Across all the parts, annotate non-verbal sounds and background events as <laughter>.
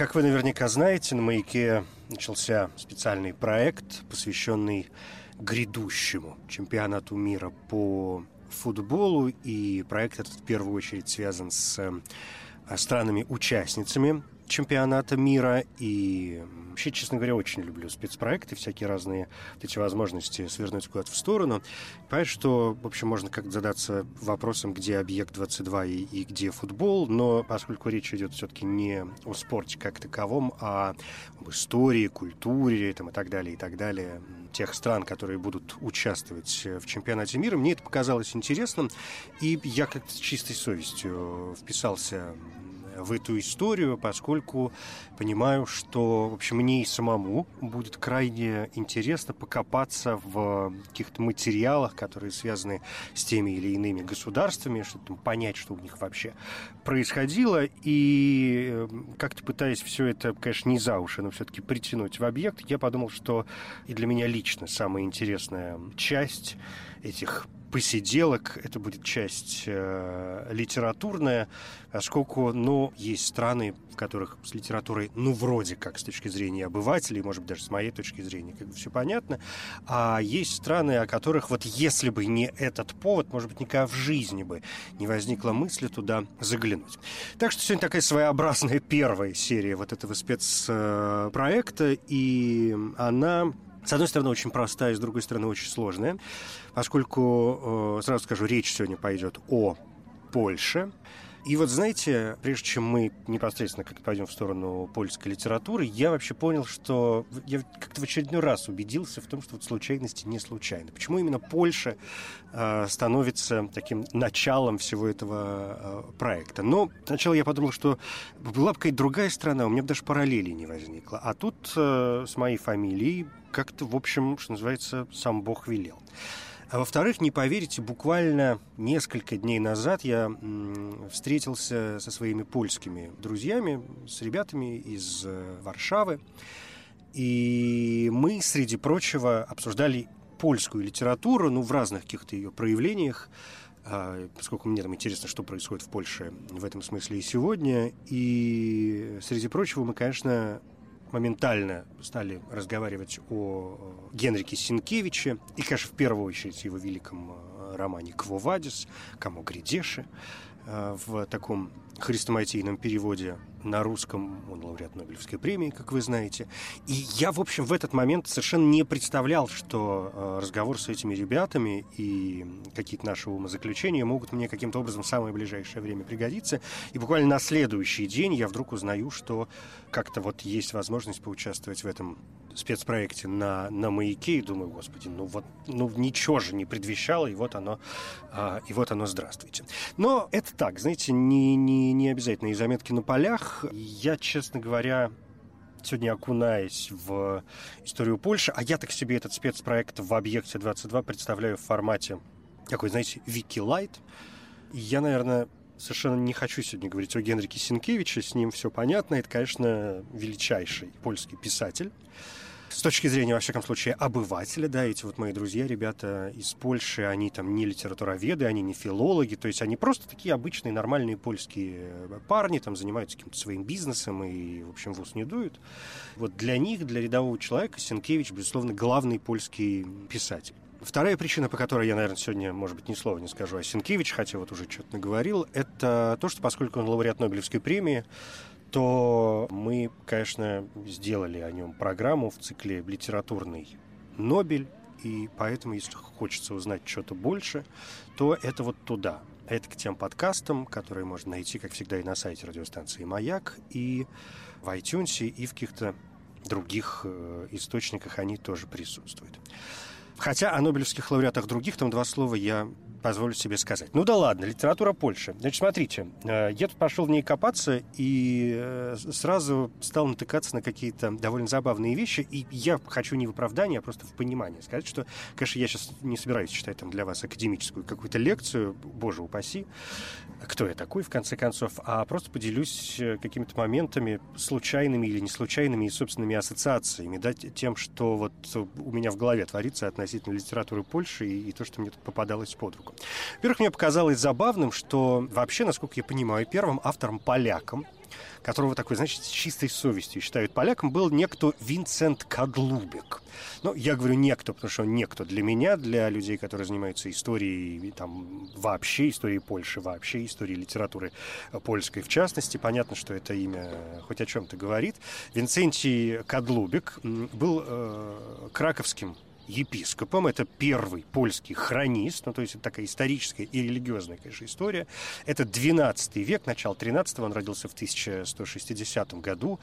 Как вы наверняка знаете, на «Маяке» начался специальный проект, посвященный грядущему чемпионату мира по футболу. И проект этот в первую очередь связан с э, странами-участницами чемпионата мира. И вообще, честно говоря, очень люблю спецпроекты, всякие разные вот эти возможности свернуть куда-то в сторону. Понимаешь, что, в общем, можно как-то задаться вопросом, где объект 22 и, и где футбол, но поскольку речь идет все-таки не о спорте как таковом, а об истории, культуре там, и так далее, и так далее, тех стран, которые будут участвовать в чемпионате мира, мне это показалось интересным, и я как-то с чистой совестью вписался в эту историю, поскольку понимаю, что, в общем, мне и самому будет крайне интересно покопаться в каких-то материалах, которые связаны с теми или иными государствами, чтобы понять, что у них вообще происходило, и э, как-то пытаясь все это, конечно, не за уши, но все-таки притянуть в объект, я подумал, что и для меня лично самая интересная часть этих посиделок, это будет часть э, литературная, поскольку, ну, есть страны, в которых с литературой, ну, вроде как, с точки зрения обывателей, может быть, даже с моей точки зрения, как бы все понятно, а есть страны, о которых вот если бы не этот повод, может быть, никогда в жизни бы не возникла мысли туда заглянуть. Так что сегодня такая своеобразная первая серия вот этого спецпроекта, и она с одной стороны, очень простая, с другой стороны, очень сложная, поскольку, э, сразу скажу, речь сегодня пойдет о Польше, и вот знаете, прежде чем мы непосредственно как-то пойдем в сторону польской литературы, я вообще понял, что я как-то в очередной раз убедился в том, что вот случайности не случайны. Почему именно Польша э, становится таким началом всего этого э, проекта? Но сначала я подумал, что была бы какая-то другая страна, у меня бы даже параллелей не возникло. А тут э, с моей фамилией как-то, в общем, что называется, сам Бог велел. А во-вторых, не поверите, буквально несколько дней назад я встретился со своими польскими друзьями, с ребятами из э, Варшавы. И мы, среди прочего, обсуждали польскую литературу, ну, в разных каких-то ее проявлениях, а, поскольку мне там интересно, что происходит в Польше в этом смысле и сегодня. И, среди прочего, мы, конечно, моментально стали разговаривать о Генрике Синкевиче и, конечно, в первую очередь его великом э, романе «Квовадис», «Кому грядеши», э, в таком хрестоматийном переводе на русском. Он лауреат Нобелевской премии, как вы знаете. И я, в общем, в этот момент совершенно не представлял, что э, разговор с этими ребятами и какие-то наши умозаключения могут мне каким-то образом в самое ближайшее время пригодиться. И буквально на следующий день я вдруг узнаю, что как-то вот есть возможность поучаствовать в этом спецпроекте на, на маяке и думаю, господи, ну вот, ну ничего же не предвещало, и вот оно, а, и вот оно, здравствуйте. Но это так, знаете, не, не, не обязательно и заметки на полях, я, честно говоря, сегодня окунаясь в историю Польши, а я так себе этот спецпроект в объекте 22 представляю в формате такой, знаете, И я, наверное, совершенно не хочу сегодня говорить о Генрике Синкевиче, с ним все понятно. Это, конечно, величайший польский писатель с точки зрения, во всяком случае, обывателя, да, эти вот мои друзья, ребята из Польши, они там не литературоведы, они не филологи, то есть они просто такие обычные нормальные польские э, парни, там занимаются каким-то своим бизнесом и, в общем, в ус не дуют. Вот для них, для рядового человека, Сенкевич, безусловно, главный польский писатель. Вторая причина, по которой я, наверное, сегодня, может быть, ни слова не скажу о Сенкевиче, хотя вот уже что-то наговорил, это то, что поскольку он лауреат Нобелевской премии, то мы, конечно, сделали о нем программу в цикле «Литературный Нобель», и поэтому, если хочется узнать что-то больше, то это вот туда. Это к тем подкастам, которые можно найти, как всегда, и на сайте радиостанции «Маяк», и в iTunes, и в каких-то других э, источниках они тоже присутствуют. Хотя о нобелевских лауреатах других, там два слова я позволю себе сказать. Ну да ладно, литература Польши. Значит, смотрите, э, я тут пошел в ней копаться и э, сразу стал натыкаться на какие-то довольно забавные вещи. И я хочу не в оправдание, а просто в понимание сказать, что, конечно, я сейчас не собираюсь читать там для вас академическую какую-то лекцию, боже упаси, кто я такой, в конце концов, а просто поделюсь э, какими-то моментами, случайными или не случайными, и собственными ассоциациями, да, тем, что вот у меня в голове творится относительно литературы Польши и, и то, что мне тут попадалось под руку. Во-первых, мне показалось забавным, что вообще, насколько я понимаю, первым автором поляком которого такой, значит, с чистой совестью считают поляком, был некто Винсент Кадлубек. Ну, я говорю некто, потому что он некто для меня, для людей, которые занимаются историей, там, вообще историей Польши, вообще историей литературы польской в частности. Понятно, что это имя хоть о чем-то говорит. Винцентий Кадлубек был э, краковским епископом. Это первый польский хронист, ну, то есть это такая историческая и религиозная, конечно, история. Это 12 век, начало 13 он родился в 1160 году,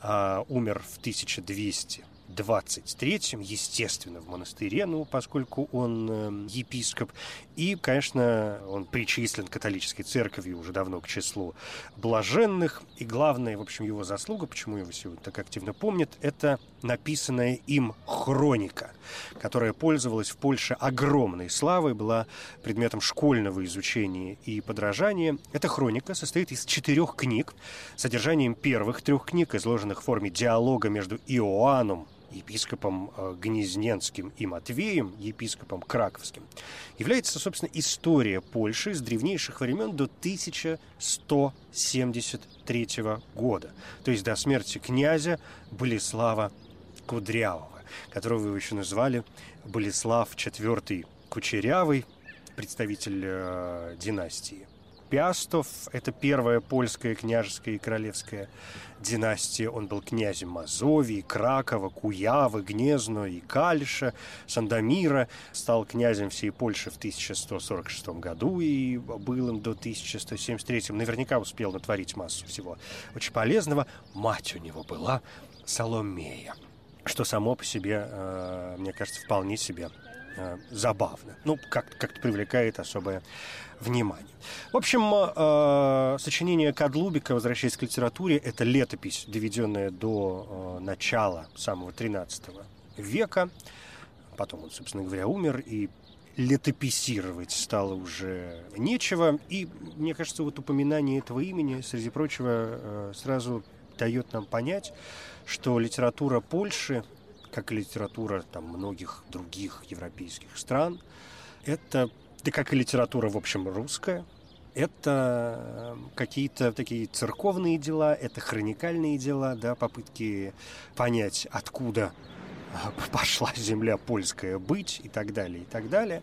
а умер в 1200 23-м, естественно, в монастыре, ну, поскольку он э, епископ. И, конечно, он причислен католической церкви уже давно к числу блаженных. И главная, в общем, его заслуга, почему его сегодня так активно помнят, это написанная им хроника, которая пользовалась в Польше огромной славой, была предметом школьного изучения и подражания. Эта хроника состоит из четырех книг. Содержанием первых трех книг, изложенных в форме диалога между Иоанном, епископом э, Гнезденским и Матвеем, епископом Краковским, является, собственно, история Польши с древнейших времен до 1173 года, то есть до смерти князя Болеслава Кудрявого, которого вы еще назвали Болеслав IV Кучерявый, представитель э, династии Пиастов. Это первая польская княжеская и королевская династия. Он был князем Мазовии, Кракова, Куявы, Гнезно и Кальша, Сандомира. Стал князем всей Польши в 1146 году и был им до 1173. Наверняка успел натворить массу всего очень полезного. Мать у него была Соломея что само по себе, э, мне кажется, вполне себе э, забавно. Ну, как-то как привлекает особое внимание. В общем, э, сочинение Кадлубика, возвращаясь к литературе, это летопись, доведенная до начала самого 13 века. Потом он, собственно говоря, умер, и летописировать стало уже нечего. И, мне кажется, вот упоминание этого имени, среди прочего, сразу дает нам понять, что литература Польши, как и литература там, многих других европейских стран, это да как и литература, в общем, русская, это э, какие-то такие церковные дела, это хроникальные дела, да, попытки понять, откуда <laughs> пошла земля польская быть и так далее, и так далее.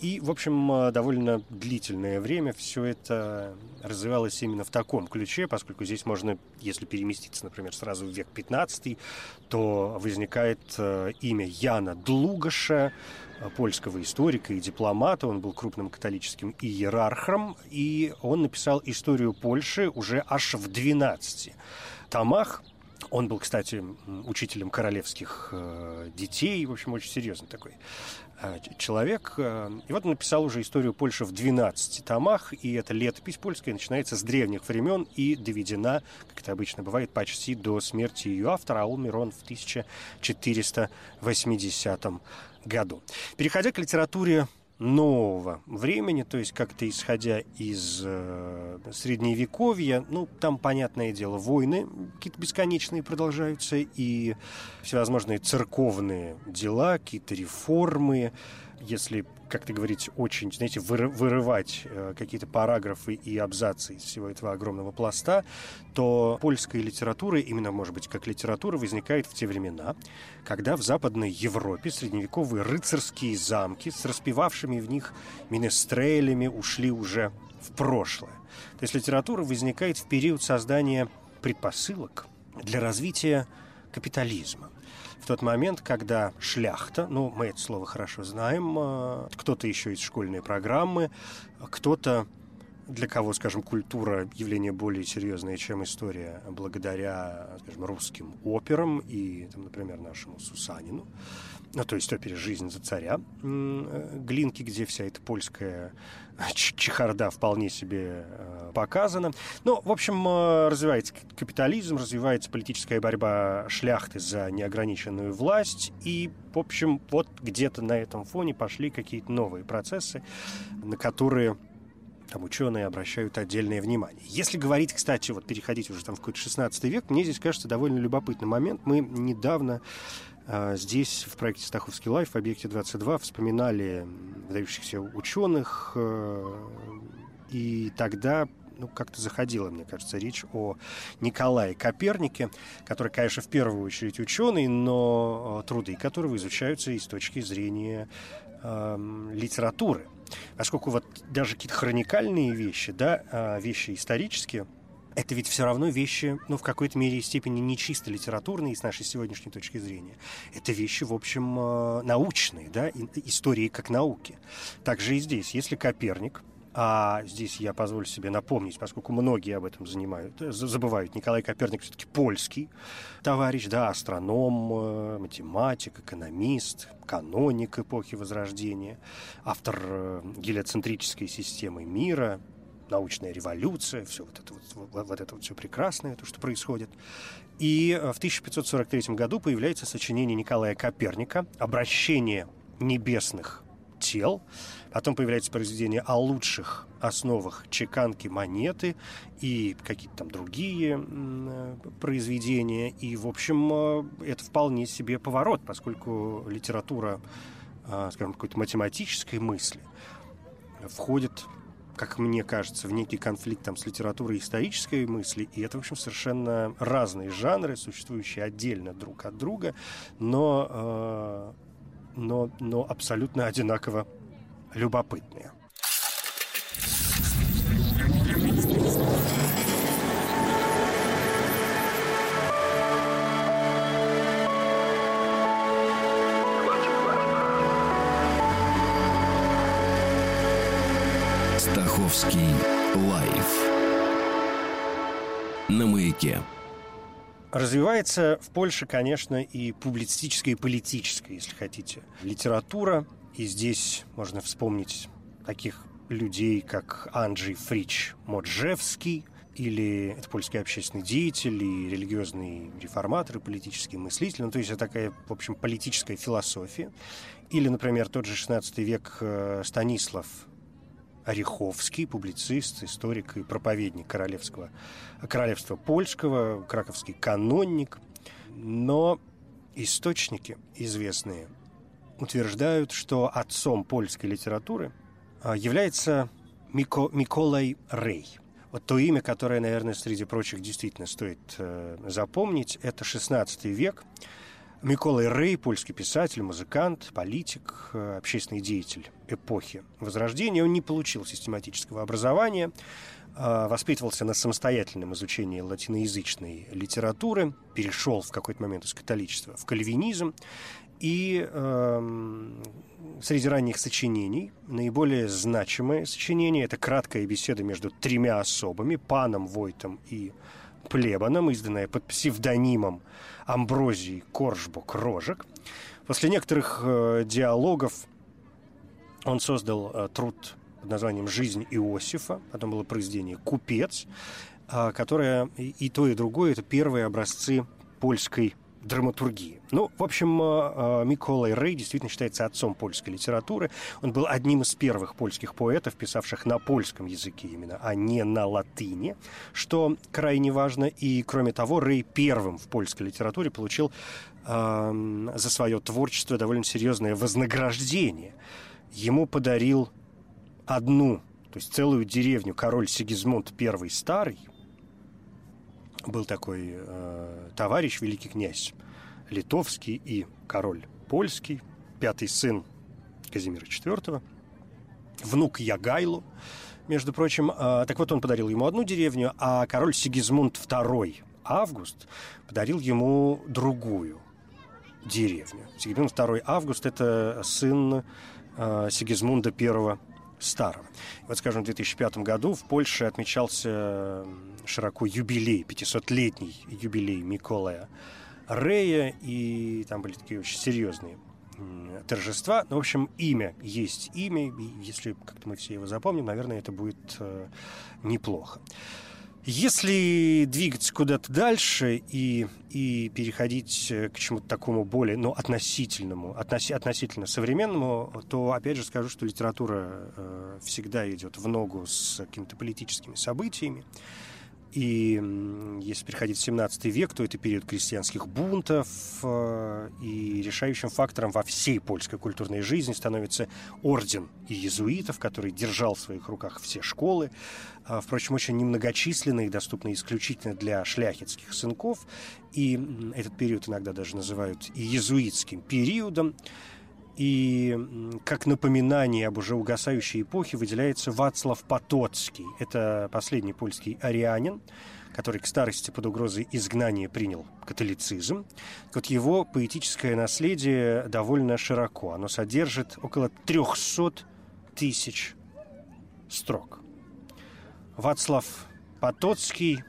И, в общем, э, довольно длительное время все это развивалось именно в таком ключе, поскольку здесь можно, если переместиться, например, сразу в век 15, то возникает э, имя Яна Длугаша, э, польского историка и дипломата. Он был крупным католическим иерархом, и он написал историю Польши уже аж в 12 томах. Он был, кстати, учителем королевских э, детей, в общем, очень серьезный такой э, человек. Э, и вот он написал уже историю Польши в 12 томах, и эта летопись польская начинается с древних времен и доведена, как это обычно бывает, почти до смерти ее автора, а умер он в 1480 году. Переходя к литературе нового времени, то есть как-то исходя из э, средневековья, ну, там, понятное дело, войны какие-то бесконечные продолжаются, и всевозможные церковные дела, какие-то реформы, если, как ты говорить, очень, знаете, вырывать э, какие-то параграфы и абзацы из всего этого огромного пласта, то польская литература, именно, может быть, как литература, возникает в те времена, когда в Западной Европе средневековые рыцарские замки с распевавшими в них менестрелями ушли уже в прошлое. То есть литература возникает в период создания предпосылок для развития капитализма в тот момент, когда шляхта, ну, мы это слово хорошо знаем, а, кто-то еще из школьной программы, кто-то для кого, скажем, культура явление более серьезное, чем история, благодаря, скажем, русским операм и, там, например, нашему Сусанину, ну, то есть опере «Жизнь за царя» э, Глинки, где вся эта польская чехарда вполне себе э, показана. Ну, в общем, э, развивается капитализм, развивается политическая борьба шляхты за неограниченную власть, и, в общем, вот где-то на этом фоне пошли какие-то новые процессы, на которые там ученые обращают отдельное внимание. Если говорить, кстати, вот переходить уже там в какой-то 16 век, мне здесь кажется довольно любопытный момент. Мы недавно э, здесь, в проекте «Стаховский лайф» в объекте 22 вспоминали выдающихся ученых, э, и тогда ну, как-то заходила, мне кажется, речь о Николае Копернике, который, конечно, в первую очередь ученый, но э, труды которого изучаются и с точки зрения э, литературы. Поскольку вот даже какие-то хроникальные вещи, да, а, вещи исторические, это ведь все равно вещи, ну, в какой-то мере и степени не чисто литературные с нашей сегодняшней точки зрения. Это вещи, в общем, а, научные, да, истории как науки. Также и здесь, если Коперник – а здесь я позволю себе напомнить, поскольку многие об этом занимают, э, забывают, Николай Коперник все-таки польский товарищ, да, астроном, э, математик, экономист, каноник эпохи Возрождения, автор э, гелиоцентрической системы мира, научная революция, все вот это вот, вот это вот все прекрасное, то, что происходит. И в 1543 году появляется сочинение Николая Коперника «Обращение небесных тел», Потом появляется произведение о лучших основах чеканки монеты и какие-то там другие э, произведения. И, в общем, э, это вполне себе поворот, поскольку литература, э, скажем, какой-то математической мысли входит как мне кажется, в некий конфликт там, с литературой исторической мысли. И это, в общем, совершенно разные жанры, существующие отдельно друг от друга, но, но, но абсолютно одинаково любопытные. Стаховский лайф на маяке. Развивается в Польше, конечно, и публицистическая, и политическая, если хотите, литература, и здесь можно вспомнить таких людей, как Анджей Фрич Моджевский, или это польский общественный деятель и религиозный реформатор и политический мыслитель. Ну, то есть это такая, в общем, политическая философия. Или, например, тот же 16 век э, Станислав Ореховский, публицист, историк и проповедник королевского, королевства польского, краковский канонник. Но источники известные утверждают, что отцом польской литературы а, является Мико, Миколай Рей. Вот то имя, которое, наверное, среди прочих действительно стоит э, запомнить, это 16 век. Миколай Рей, польский писатель, музыкант, политик, э, общественный деятель эпохи Возрождения. Он не получил систематического образования, э, воспитывался на самостоятельном изучении латиноязычной литературы, перешел в какой-то момент из католичества в кальвинизм и э, среди ранних сочинений наиболее значимое сочинение – это краткая беседа между тремя особами – паном Войтом и Плебаном, изданная под псевдонимом Амброзий Коржбок Рожек. После некоторых э, диалогов он создал э, труд под названием «Жизнь Иосифа», потом было произведение «Купец», э, которое и, и то, и другое – это первые образцы польской драматургии. Ну, в общем, э, э, Миколай Рей действительно считается отцом польской литературы. Он был одним из первых польских поэтов, писавших на польском языке именно, а не на латыни, что крайне важно. И, кроме того, Рей первым в польской литературе получил э, за свое творчество довольно серьезное вознаграждение. Ему подарил одну, то есть целую деревню король Сигизмунд I Старый – был такой э, товарищ, великий князь литовский и король польский, пятый сын Казимира IV, внук Ягайлу, между прочим. Э, так вот, он подарил ему одну деревню, а король Сигизмунд II Август подарил ему другую деревню. Сигизмунд II Август – это сын э, Сигизмунда I Старого. Вот, скажем, в 2005 году в Польше отмечался широко юбилей, 500-летний юбилей Миколая Рея, и там были такие очень серьезные торжества. Ну, в общем, имя есть имя, и если как-то мы все его запомним, наверное, это будет э, неплохо. Если двигаться куда-то дальше и, и переходить э, к чему-то такому более, ну, относительному, относи, относительно современному, то, опять же, скажу, что литература э, всегда идет в ногу с какими-то политическими событиями. И если переходить в 17 век, то это период крестьянских бунтов, э, и решающим фактором во всей польской культурной жизни становится орден иезуитов, который держал в своих руках все школы, а, впрочем, очень немногочисленные, доступные исключительно для шляхетских сынков, и этот период иногда даже называют иезуитским периодом. И как напоминание об уже угасающей эпохе выделяется Вацлав Потоцкий. Это последний польский арианин, который к старости под угрозой изгнания принял католицизм. Вот его поэтическое наследие довольно широко. Оно содержит около 300 тысяч строк. Вацлав Потоцкий,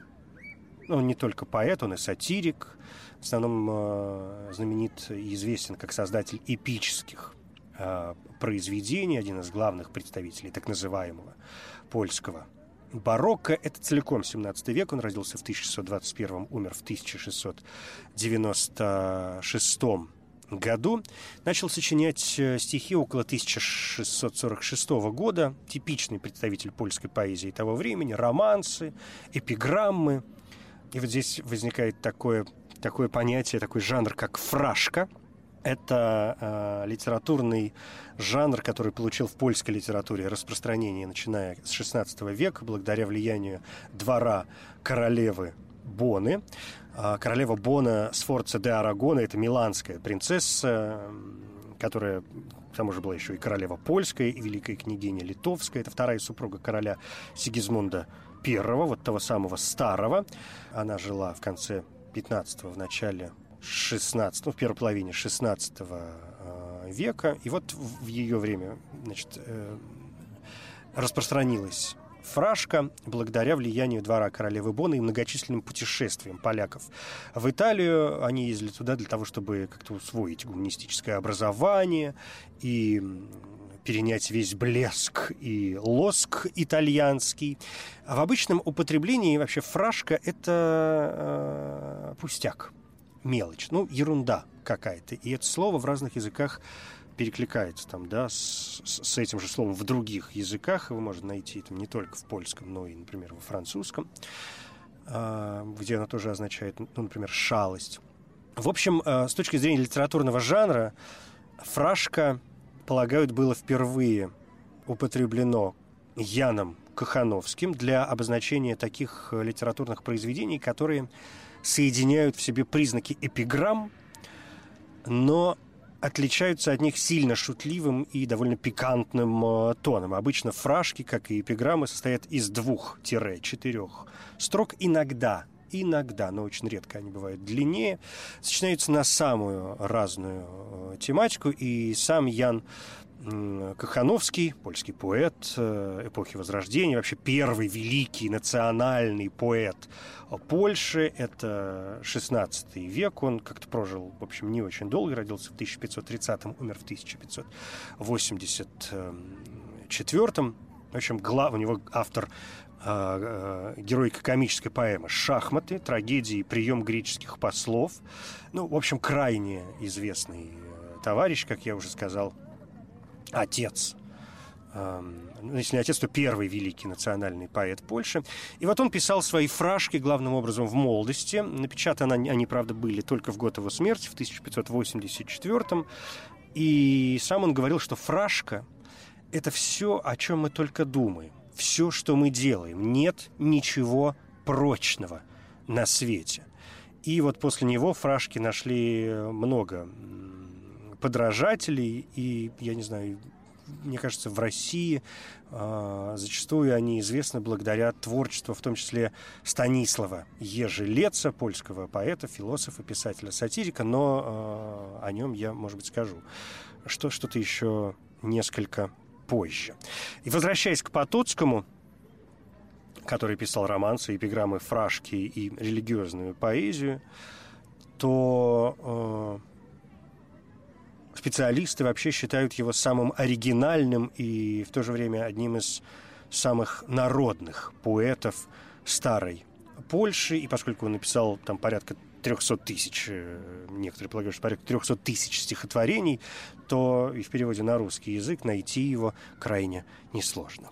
ну, он не только поэт, он и сатирик, в основном э, знаменит и известен как создатель эпических э, произведений, один из главных представителей так называемого польского барокко. Это целиком 17 век. Он родился в 1621, умер в 1696 году. Начал сочинять э, стихи около 1646 года. Типичный представитель польской поэзии того времени. Романсы, эпиграммы. И вот здесь возникает такое такое понятие, такой жанр, как фрашка. Это э, литературный жанр, который получил в польской литературе распространение, начиная с XVI века, благодаря влиянию двора королевы Боны. Э, королева Бона Сфорца де Арагона – это миланская принцесса, которая к тому же была еще и королева польская, и великая княгиня литовская. Это вторая супруга короля Сигизмунда I, вот того самого старого. Она жила в конце 15 в начале 16 ну, в первой половине 16 э, века. И вот в ее время значит, э, распространилась фрашка благодаря влиянию двора королевы Бона и многочисленным путешествиям поляков в Италию. Они ездили туда для того, чтобы как-то усвоить гуманистическое образование и перенять весь блеск и лоск итальянский. В обычном употреблении вообще фрашка – это э, пустяк, мелочь, ну, ерунда какая-то. И это слово в разных языках перекликается там, да, с, с этим же словом в других языках. Его можно найти там не только в польском, но и, например, во французском, э, где оно тоже означает, ну, например, шалость. В общем, э, с точки зрения литературного жанра, фрашка полагают, было впервые употреблено Яном Кахановским для обозначения таких э, литературных произведений, которые соединяют в себе признаки эпиграмм, но отличаются от них сильно шутливым и довольно пикантным э, тоном. Обычно фражки, как и эпиграммы, состоят из двух-четырех строк, иногда иногда, но очень редко они бывают длиннее, сочиняются на самую разную э, тематику, и сам Ян Кахановский, польский поэт э, эпохи Возрождения, вообще первый великий национальный поэт Польши. Это 16 век. Он как-то прожил, в общем, не очень долго. Родился в 1530-м, умер в 1584-м. В общем, глав, у него автор э, э, героико-комической поэмы «Шахматы», трагедии «Прием греческих послов». Ну, в общем, крайне известный э, товарищ, как я уже сказал, отец ну, если не отец, то первый великий национальный поэт Польши. И вот он писал свои фражки, главным образом, в молодости. Напечатаны они, они, правда, были только в год его смерти, в 1584 И сам он говорил, что фражка – это все, о чем мы только думаем все, что мы делаем. Нет ничего прочного на свете. И вот после него фражки нашли много подражателей, и, я не знаю, мне кажется, в России э, зачастую они известны благодаря творчеству, в том числе Станислава Ежелеца, польского поэта, философа, писателя, сатирика, но э, о нем я, может быть, скажу. Что, что-то еще несколько позже. И возвращаясь к Потоцкому, который писал романсы, эпиграммы, фражки и религиозную поэзию, то э, специалисты вообще считают его самым оригинальным и в то же время одним из самых народных поэтов старой Польши. И поскольку он написал там порядка 300 тысяч, э, некоторые полагают, что порядка 300 тысяч стихотворений, то и в переводе на русский язык найти его крайне несложно.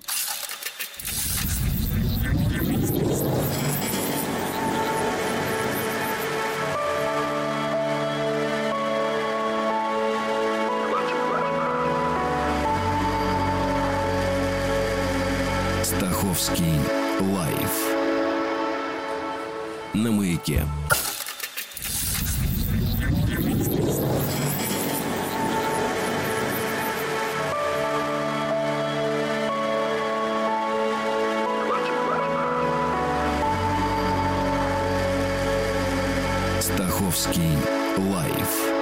Стаховский лайф на маяке. Стаховский лайф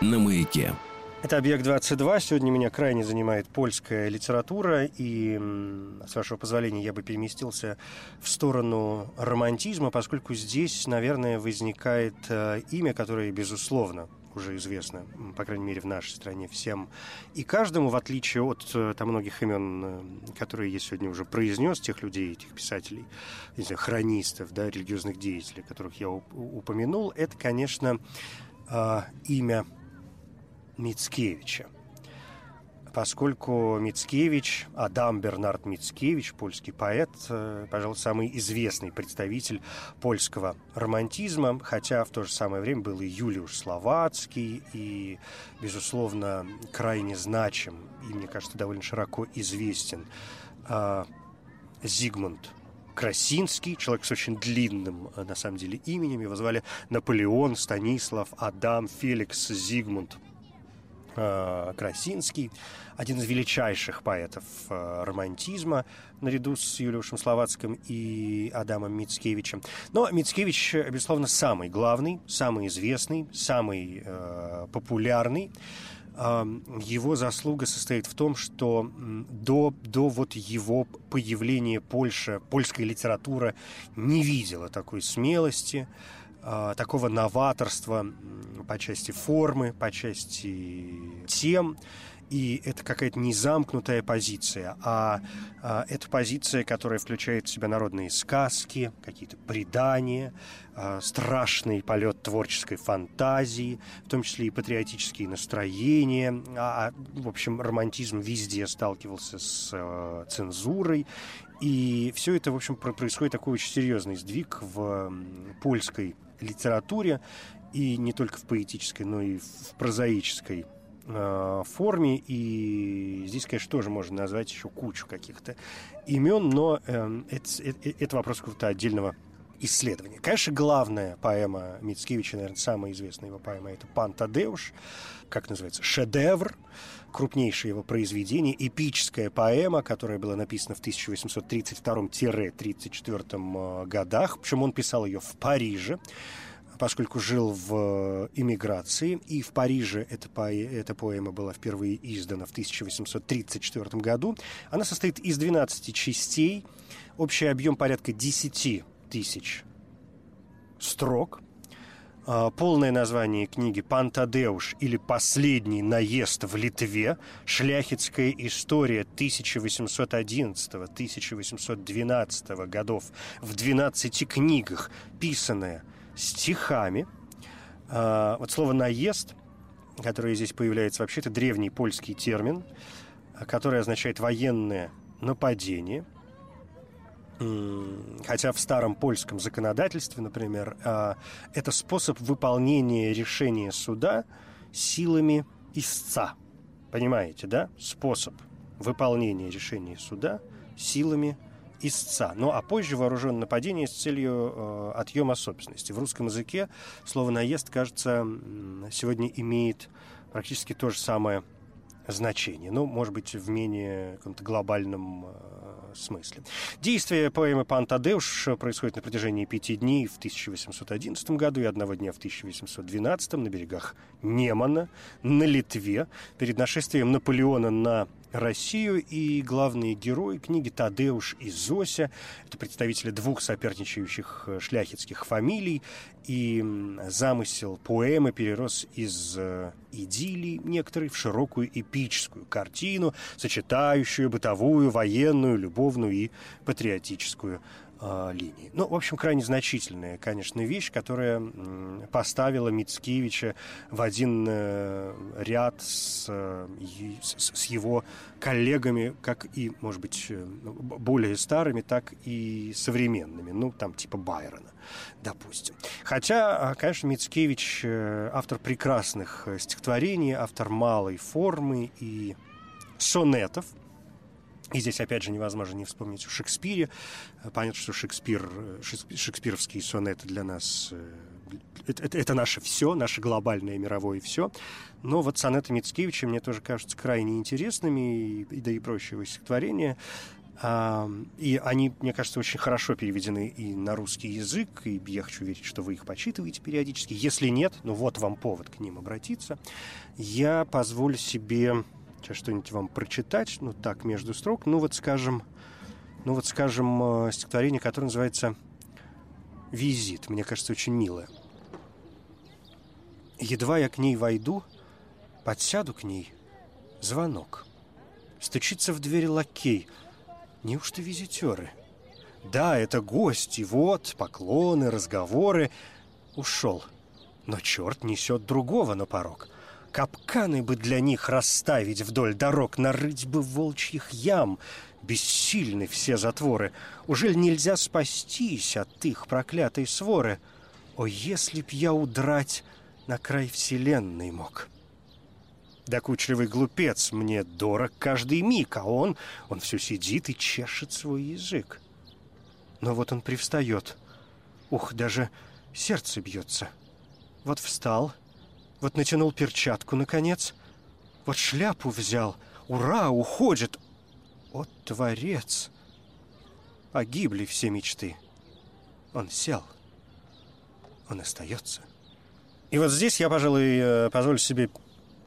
на маяке. Это «Объект-22». Сегодня меня крайне занимает польская литература, и, с вашего позволения, я бы переместился в сторону романтизма, поскольку здесь, наверное, возникает э, имя, которое, безусловно, уже известно, по крайней мере, в нашей стране всем и каждому, в отличие от э, там, многих имен, э, которые я сегодня уже произнес, тех людей, этих писателей, не знаю, хронистов, да, религиозных деятелей, которых я упомянул, это, конечно, имя Мицкевича. Поскольку Мицкевич, Адам Бернард Мицкевич, польский поэт, э, пожалуй, самый известный представитель польского романтизма, хотя в то же самое время был и Юлиуш Словацкий, и, безусловно, крайне значим, и, мне кажется, довольно широко известен э, Зигмунд Красинский, человек с очень длинным, э, на самом деле, именем. Его звали Наполеон, Станислав, Адам, Феликс, Зигмунд Красинский, один из величайших поэтов э, романтизма, наряду с Юлиушем Словацким и Адамом Мицкевичем. Но Мицкевич, безусловно, самый главный, самый известный, самый э, популярный его заслуга состоит в том, что до, до вот его появления Польша, польская литература не видела такой смелости, такого новаторства по части формы, по части тем. И это какая-то не замкнутая позиция, а, а это позиция, которая включает в себя народные сказки, какие-то предания, а, страшный полет творческой фантазии, в том числе и патриотические настроения. А, а в общем, романтизм везде сталкивался с а, цензурой. И все это, в общем, происходит такой очень серьезный сдвиг в польской литературе, и не только в поэтической, но и в прозаической э, форме. И здесь, конечно, тоже можно назвать еще кучу каких-то имен, но э, это, это, это вопрос какого-то отдельного исследования. Конечно, главная поэма Мицкевича, наверное, самая известная его поэма, это «Пан Тадеуш», как называется, шедевр, крупнейшее его произведение, эпическая поэма, которая была написана в 1832-34 э, годах. Причем он писал ее в Париже поскольку жил в эмиграции, и в Париже эта, по... эта поэма была впервые издана в 1834 году. Она состоит из 12 частей, общий объем порядка 10 тысяч строк – полное название книги «Пантадеуш» или «Последний наезд в Литве. Шляхетская история 1811-1812 годов» в 12 книгах, писанная стихами. А, вот слово «наезд», которое здесь появляется, вообще это древний польский термин, который означает «военное нападение», хотя в старом польском законодательстве, например, а, это способ выполнения решения суда силами истца. Понимаете, да? Способ выполнения решения суда силами истца. Ну, а позже вооруженное нападение с целью э, отъема собственности. В русском языке слово «наезд», кажется, сегодня имеет практически то же самое значение. Ну, может быть, в менее каком-то глобальном э, смысле. Действие поэмы «Пан Тадеуш» происходит на протяжении пяти дней в 1811 году и одного дня в 1812 на берегах Немана, на Литве, перед нашествием Наполеона на Россию, и главные герои книги Тадеуш и Зося. Это представители двух соперничающих э, шляхетских фамилий, и замысел поэмы перерос из э, идиллии некоторой в широкую эпическую картину, сочетающую бытовую, военную, любовную и патриотическую э, линии. Ну, в общем, крайне значительная, конечно, вещь, которая поставила Мицкевича в один э, ряд с, э, с, с его коллегами, как и, может быть, э, более старыми, так и современными, ну, там, типа Байрона, допустим. Хотя, а, конечно, Мицкевич автор прекрасных стихотворений, автор малой формы и сонетов, и здесь, опять же, невозможно не вспомнить о Шекспире. Понятно, что Шекспир, шекспировские сонеты для нас это, это, это наше все, наше глобальное мировое все. Но вот сонеты Мицкевича мне тоже кажутся крайне интересными, и, да и прочие стихотворения. А, и они, мне кажется, очень хорошо переведены и на русский язык, и я хочу верить, что вы их почитываете периодически. Если нет, ну вот вам повод к ним обратиться. Я позволю себе Сейчас что-нибудь вам прочитать, ну так, между строк. Ну вот, скажем, ну вот, скажем, э, стихотворение, которое называется «Визит». Мне кажется, очень милое. Едва я к ней войду, подсяду к ней, звонок. Стучится в дверь лакей. Неужто визитеры? Да, это гости, вот, поклоны, разговоры. Ушел. Но черт несет другого на порог — Капканы бы для них расставить вдоль дорог, нарыть бы волчьих ям. Бессильны все затворы. Ужель нельзя спастись от их проклятой своры? О, если б я удрать на край вселенной мог!» Докучливый глупец, мне дорог каждый миг, а он, он все сидит и чешет свой язык. Но вот он привстает. Ух, даже сердце бьется. Вот встал — вот натянул перчатку, наконец. Вот шляпу взял. Ура, уходит. Вот творец. Погибли все мечты. Он сел. Он остается. И вот здесь я, пожалуй, э, позволю себе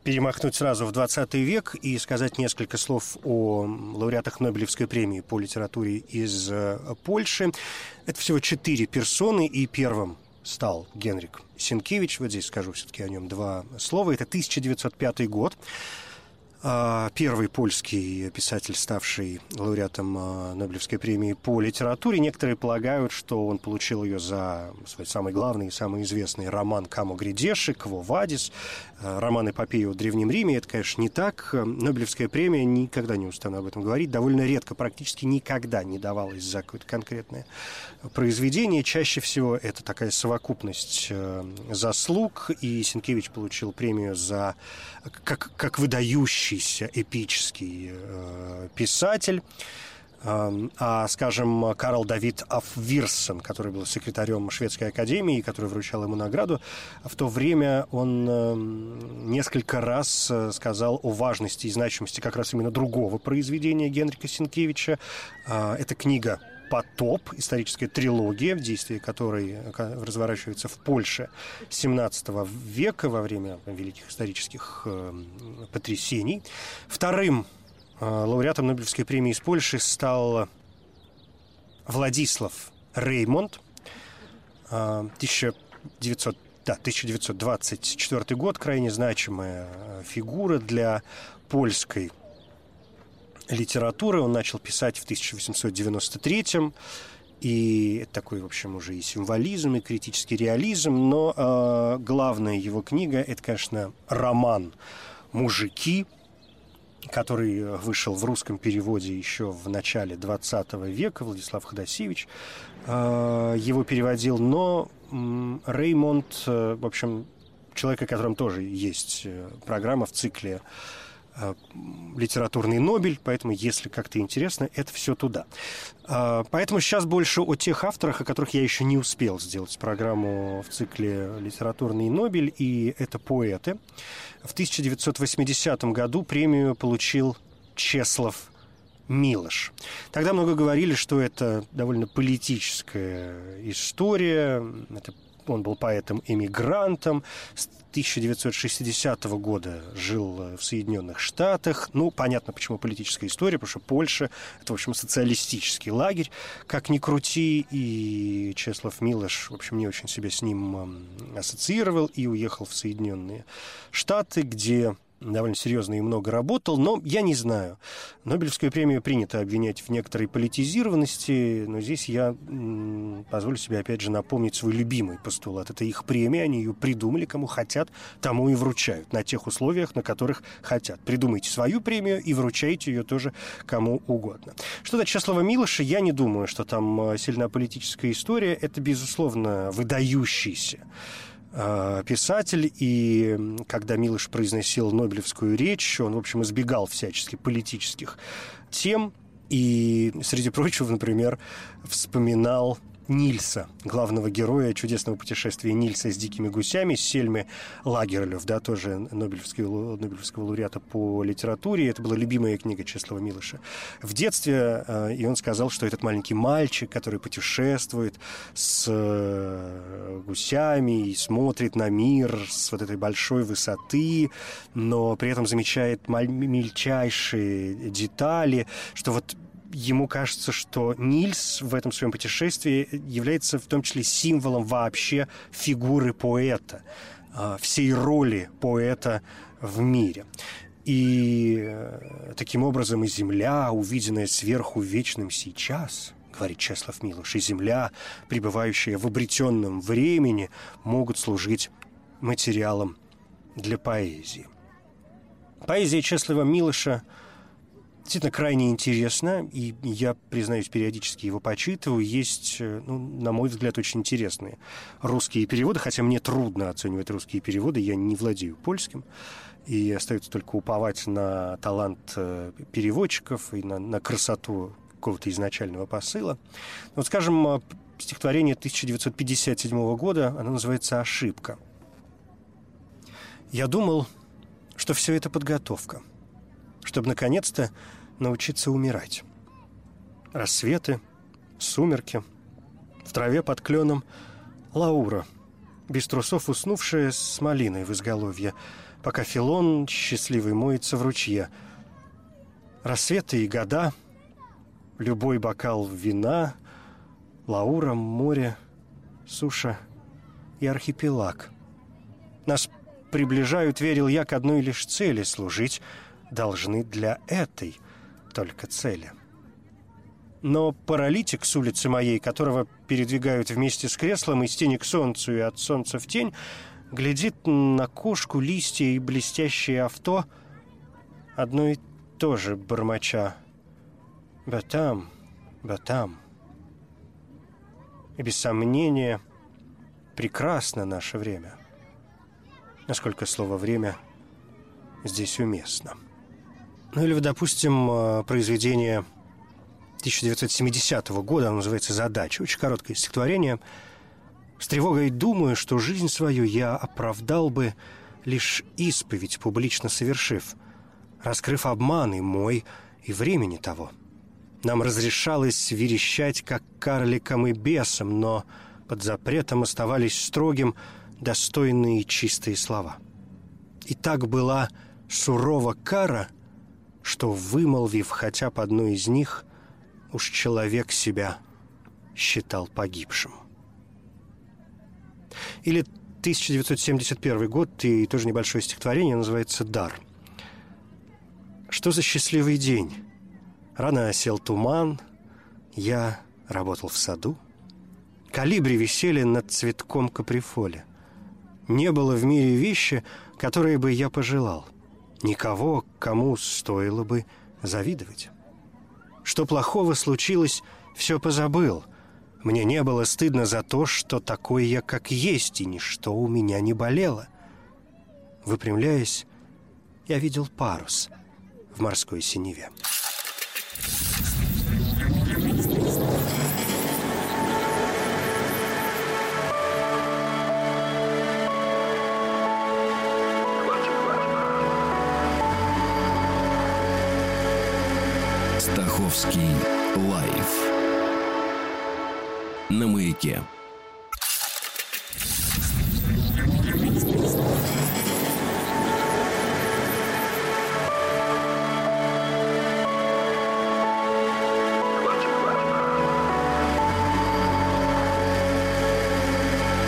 перемахнуть сразу в 20 век и сказать несколько слов о лауреатах Нобелевской премии по литературе из э, Польши. Это всего четыре персоны, и первым стал Генрик Сенкевич. Вот здесь скажу все-таки о нем два слова. Это 1905 год. А, первый польский писатель, ставший лауреатом а, Нобелевской премии по литературе. Некоторые полагают, что он получил ее за свой самый главный и самый известный роман «Камо Гридеши», «Кво Вадис», а, роман эпопеи о Древнем Риме. Это, конечно, не так. Нобелевская премия, никогда не устану об этом говорить, довольно редко, практически никогда не давалась за какое-то конкретное произведение. Чаще всего это такая совокупность э, заслуг, и Сенкевич получил премию за как, как выдающийся эпический э, писатель. Э, а, скажем, Карл Давид Афвирсон, который был секретарем Шведской академии, который вручал ему награду, в то время он э, несколько раз э, сказал о важности и значимости как раз именно другого произведения Генрика Сенкевича. Э, это книга «Потоп», историческая трилогия, в действии которой разворачивается в Польше 17 века во время великих исторических э, потрясений. Вторым э, лауреатом Нобелевской премии из Польши стал Владислав Реймонд, 1900 э, да, 1924 год, крайне значимая фигура для польской литературы. Он начал писать в 1893-м. И такой, в общем, уже и символизм, и критический реализм. Но э, главная его книга – это, конечно, роман «Мужики», который вышел в русском переводе еще в начале 20 века. Владислав Ходосевич э, его переводил. Но э, Реймонд, э, в общем, человек, о котором тоже есть э, программа в цикле литературный Нобель, поэтому, если как-то интересно, это все туда. А, поэтому сейчас больше о тех авторах, о которых я еще не успел сделать программу в цикле «Литературный Нобель», и это поэты. В 1980 году премию получил Чеслов Милош. Тогда много говорили, что это довольно политическая история, это он был поэтом-эмигрантом, с 1960 года жил в Соединенных Штатах. Ну, понятно, почему политическая история, потому что Польша – это, в общем, социалистический лагерь, как ни крути, и Чеслав Милош, в общем, не очень себя с ним ассоциировал и уехал в Соединенные Штаты, где довольно серьезно и много работал, но я не знаю. Нобелевскую премию принято обвинять в некоторой политизированности, но здесь я позволю себе опять же напомнить свой любимый постулат. Это их премия, они ее придумали, кому хотят, тому и вручают, на тех условиях, на которых хотят. Придумайте свою премию и вручайте ее тоже кому угодно. Что до Чеслова Милоша, я не думаю, что там э, сильная политическая история. Это, безусловно, выдающийся писатель, и когда Милош произносил Нобелевскую речь, он, в общем, избегал всячески политических тем, и, среди прочего, например, вспоминал Нильса, главного героя чудесного путешествия Нильса с дикими гусями, Сельмы Лагерлёв, да, тоже Нобелевского, Нобелевского лауреата по литературе. Это была любимая книга Чеслова Милыша. В детстве, э, и он сказал, что этот маленький мальчик, который путешествует с э, гусями и смотрит на мир с вот этой большой высоты, но при этом замечает мельчайшие детали, что вот ему кажется, что Нильс в этом своем путешествии является в том числе символом вообще фигуры поэта, а, всей роли поэта в мире. И э, таким образом и Земля, увиденная сверху вечным сейчас, говорит Чеслав Милуш, и Земля, пребывающая в обретенном времени, могут служить материалом для поэзии. Поэзия Чеслава Милоша – действительно крайне интересно, и я, признаюсь, периодически его почитываю. Есть, э, ну, на мой взгляд, очень интересные русские переводы, хотя мне трудно оценивать русские переводы, я не владею польским, и остается только уповать на талант э, переводчиков и на, на красоту какого-то изначального посыла. Вот, скажем, э, стихотворение 1957 года, оно называется «Ошибка». Я думал, что все это подготовка, чтобы наконец-то научиться умирать. Рассветы, сумерки, в траве под кленом Лаура, без трусов уснувшая с малиной в изголовье, пока Филон счастливый моется в ручье. Рассветы и года, любой бокал вина, Лаура, море, суша и архипелаг. Нас приближают, верил я, к одной лишь цели служить должны для этой – только цели. Но паралитик с улицы моей, которого передвигают вместе с креслом из тени к солнцу и от солнца в тень, глядит на кошку, листья и блестящее авто, одно и то же бормоча. Батам, батам. И без сомнения, прекрасно наше время. Насколько слово «время» здесь уместно. Ну или, допустим, э, произведение 1970 года, оно называется «Задача». Очень короткое стихотворение. «С тревогой думаю, что жизнь свою я оправдал бы, лишь исповедь публично совершив, раскрыв обманы мой и времени того. Нам разрешалось верещать, как карликам и бесам, но под запретом оставались строгим достойные чистые слова. И так была сурова кара — что, вымолвив хотя бы одну из них, уж человек себя считал погибшим. Или 1971 год и тоже небольшое стихотворение называется «Дар». Что за счастливый день? Рано осел туман, я работал в саду. Калибри висели над цветком каприфоли. Не было в мире вещи, которые бы я пожелал — никого, кому стоило бы завидовать. Что плохого случилось, все позабыл. Мне не было стыдно за то, что такой я как есть, и ничто у меня не болело. Выпрямляясь, я видел парус в морской синеве. Русский лайф на маяке.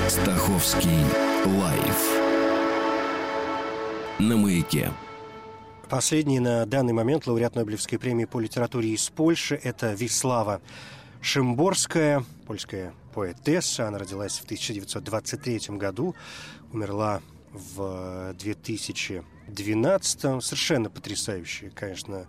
Стаховский лайф на маяке. Последний на данный момент лауреат Нобелевской премии по литературе из Польши – это Вислава Шимборская, польская поэтесса. Она родилась в 1923 году, умерла в 2012-м. Совершенно потрясающая, конечно,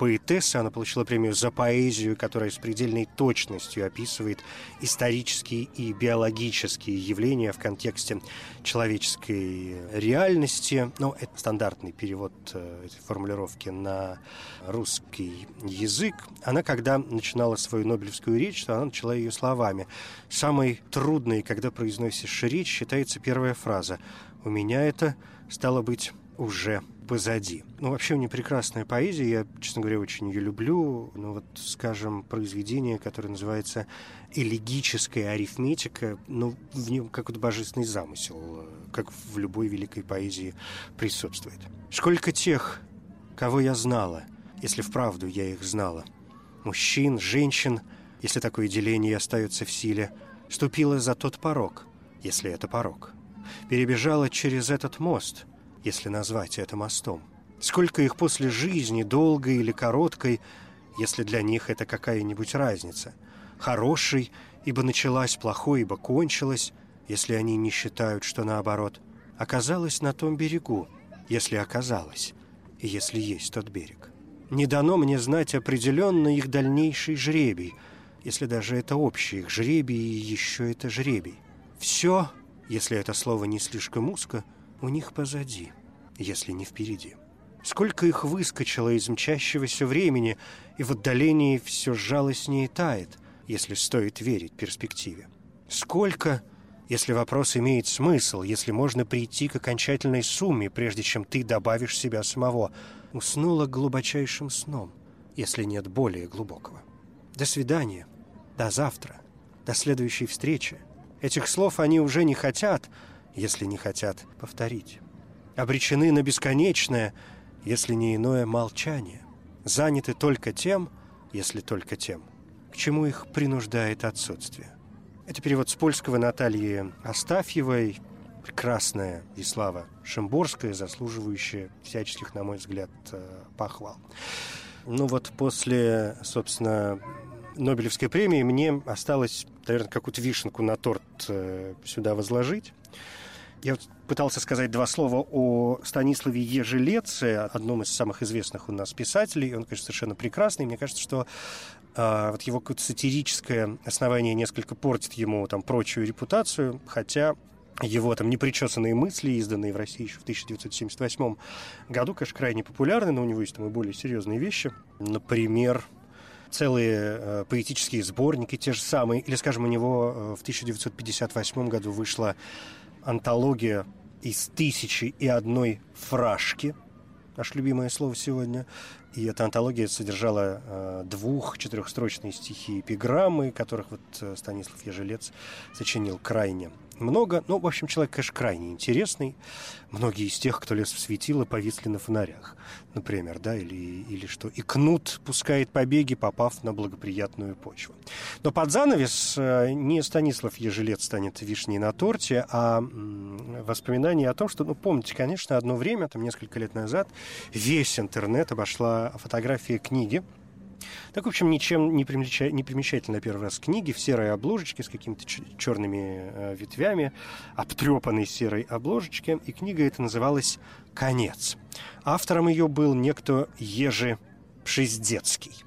поэтесса. Она получила премию за поэзию, которая с предельной точностью описывает исторические и биологические явления в контексте человеческой реальности. Ну, это стандартный перевод э, этой формулировки на русский язык. Она, когда начинала свою Нобелевскую речь, она начала ее словами. Самой трудной, когда произносишь речь, считается первая фраза «У меня это, стало быть, уже позади. Ну, вообще у нее прекрасная поэзия, я, честно говоря, очень ее люблю. Ну, вот, скажем, произведение, которое называется «Элегическая арифметика», ну, в нем какой-то божественный замысел, как в любой великой поэзии присутствует. Сколько тех, кого я знала, если вправду я их знала, мужчин, женщин, если такое деление остается в силе, ступила за тот порог, если это порог, перебежала через этот мост — если назвать это мостом. Сколько их после жизни, долгой или короткой, если для них это какая-нибудь разница. Хороший, ибо началась, плохой, ибо кончилась, если они не считают, что наоборот. Оказалась на том берегу, если оказалась, и если есть тот берег. Не дано мне знать определенно их дальнейший жребий, если даже это общий их жребий и еще это жребий. Все, если это слово не слишком узко, — у них позади, если не впереди. Сколько их выскочило из мчащегося времени, и в отдалении все жалостнее тает, если стоит верить перспективе. Сколько, если вопрос имеет смысл, если можно прийти к окончательной сумме, прежде чем ты добавишь себя самого, уснула глубочайшим сном, если нет более глубокого. До свидания, до завтра, до следующей встречи. Этих слов они уже не хотят — если не хотят повторить. Обречены на бесконечное, если не иное молчание. Заняты только тем, если только тем, к чему их принуждает отсутствие. Это перевод с польского Натальи Астафьевой, прекрасная Вислава Шимборская, заслуживающая всяческих, на мой взгляд, э, похвал. Ну вот после, собственно, Нобелевской премии мне осталось, наверное, какую-то вишенку на торт э, сюда возложить. Я вот пытался сказать два слова о Станиславе Ежелеце, одном из самых известных у нас писателей. Он, конечно, совершенно прекрасный. Мне кажется, что а, вот его какое-то сатирическое основание несколько портит ему там прочую репутацию, хотя его там непричесанные мысли, изданные в России еще в 1978 году, конечно, крайне популярны, но у него есть там и более серьезные вещи. Например, целые э, поэтические сборники, те же самые. Или, скажем, у него э, в 1958 году вышла антология из тысячи и одной фрашки, наше любимое слово сегодня. И эта антология содержала э, двух четырехстрочные стихи эпиграммы, которых вот э, Станислав Ежелец сочинил крайне много. Ну, в общем, человек, конечно, крайне интересный. Многие из тех, кто лез в светило, повисли на фонарях, например, да, или, или что. И кнут пускает побеги, попав на благоприятную почву. Но под занавес э, не Станислав Ежелец станет вишней на торте, а воспоминание о том, что, ну, помните, конечно, одно время, там несколько лет назад, весь интернет обошла фотография книги так, в общем, ничем не, примеча... не примечательно первый раз книги в серой обложечке с какими-то черными э, ветвями, обтрепанной серой обложечке, и книга эта называлась «Конец». Автором ее был некто Ежи Пшиздецкий.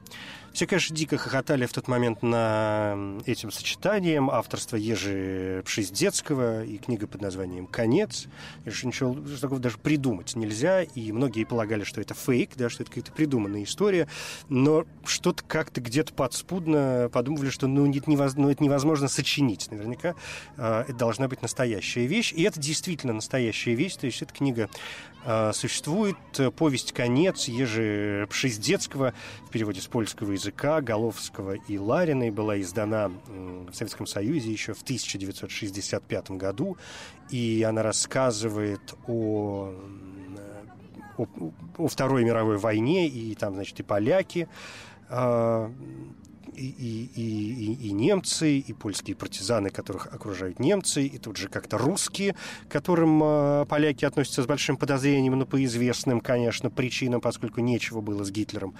Все, конечно, дико хохотали в тот момент на этим сочетанием авторства Ежи Пшиздецкого и книга под названием «Конец». И ничего такого даже придумать нельзя, и многие полагали, что это фейк, да, что это какая-то придуманная история, но что-то как-то где-то подспудно подумывали, что ну, это, невозможно, ну, это невозможно сочинить. Наверняка э, это должна быть настоящая вещь, и это действительно настоящая вещь, то есть эта книга существует, повесть «Конец» Ежи Пшиздецкого в переводе с польского языка Головского и Лариной. Была издана в Советском Союзе еще в 1965 году, и она рассказывает о о, о Второй мировой войне, и там, значит, и поляки э, и, и, и, и немцы, и польские партизаны, которых окружают немцы, и тут же как-то русские, к которым э, поляки относятся с большим подозрением, но по известным, конечно, причинам, поскольку нечего было с Гитлером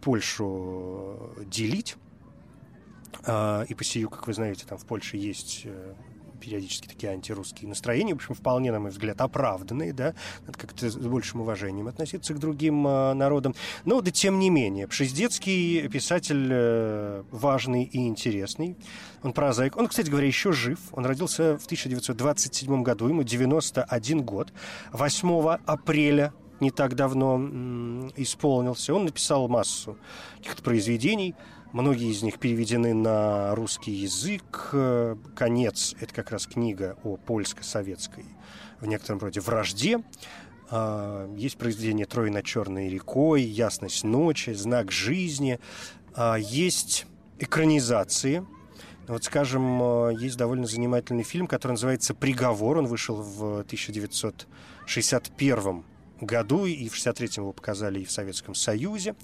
Польшу делить. Э, и по сию, как вы знаете, там в Польше есть э, периодически такие антирусские настроения, в общем, вполне, на мой взгляд, оправданные, да, надо как-то с большим уважением относиться к другим э, народам. Но, да тем не менее, Пшиздецкий писатель э, важный и интересный. Он прозаик. Он, кстати говоря, еще жив. Он родился в 1927 году, ему 91 год. 8 апреля не так давно исполнился. Он написал массу каких-то произведений. Многие из них переведены на русский язык. Конец – это как раз книга о польско-советской в некотором роде вражде. А, есть произведение «Трое над черной рекой», «Ясность ночи», «Знак жизни». А, есть экранизации. Вот, скажем, есть довольно занимательный фильм, который называется «Приговор». Он вышел в 1961 году, и в 63-м его показали и в Советском Союзе.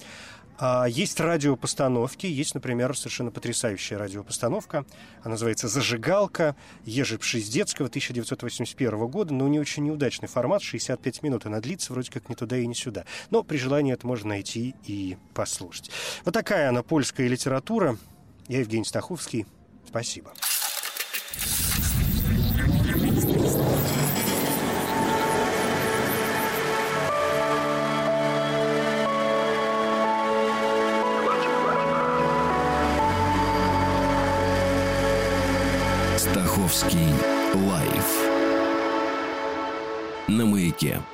А, есть радиопостановки. Есть, например, совершенно потрясающая радиопостановка. Она называется «Зажигалка» Ежи Пшиздецкого 1981 года. Но у нее очень неудачный формат, 65 минут. Она длится вроде как не туда и не сюда. Но при желании это можно найти и послушать. Вот такая она польская литература. Я Евгений Стаховский. Спасибо. На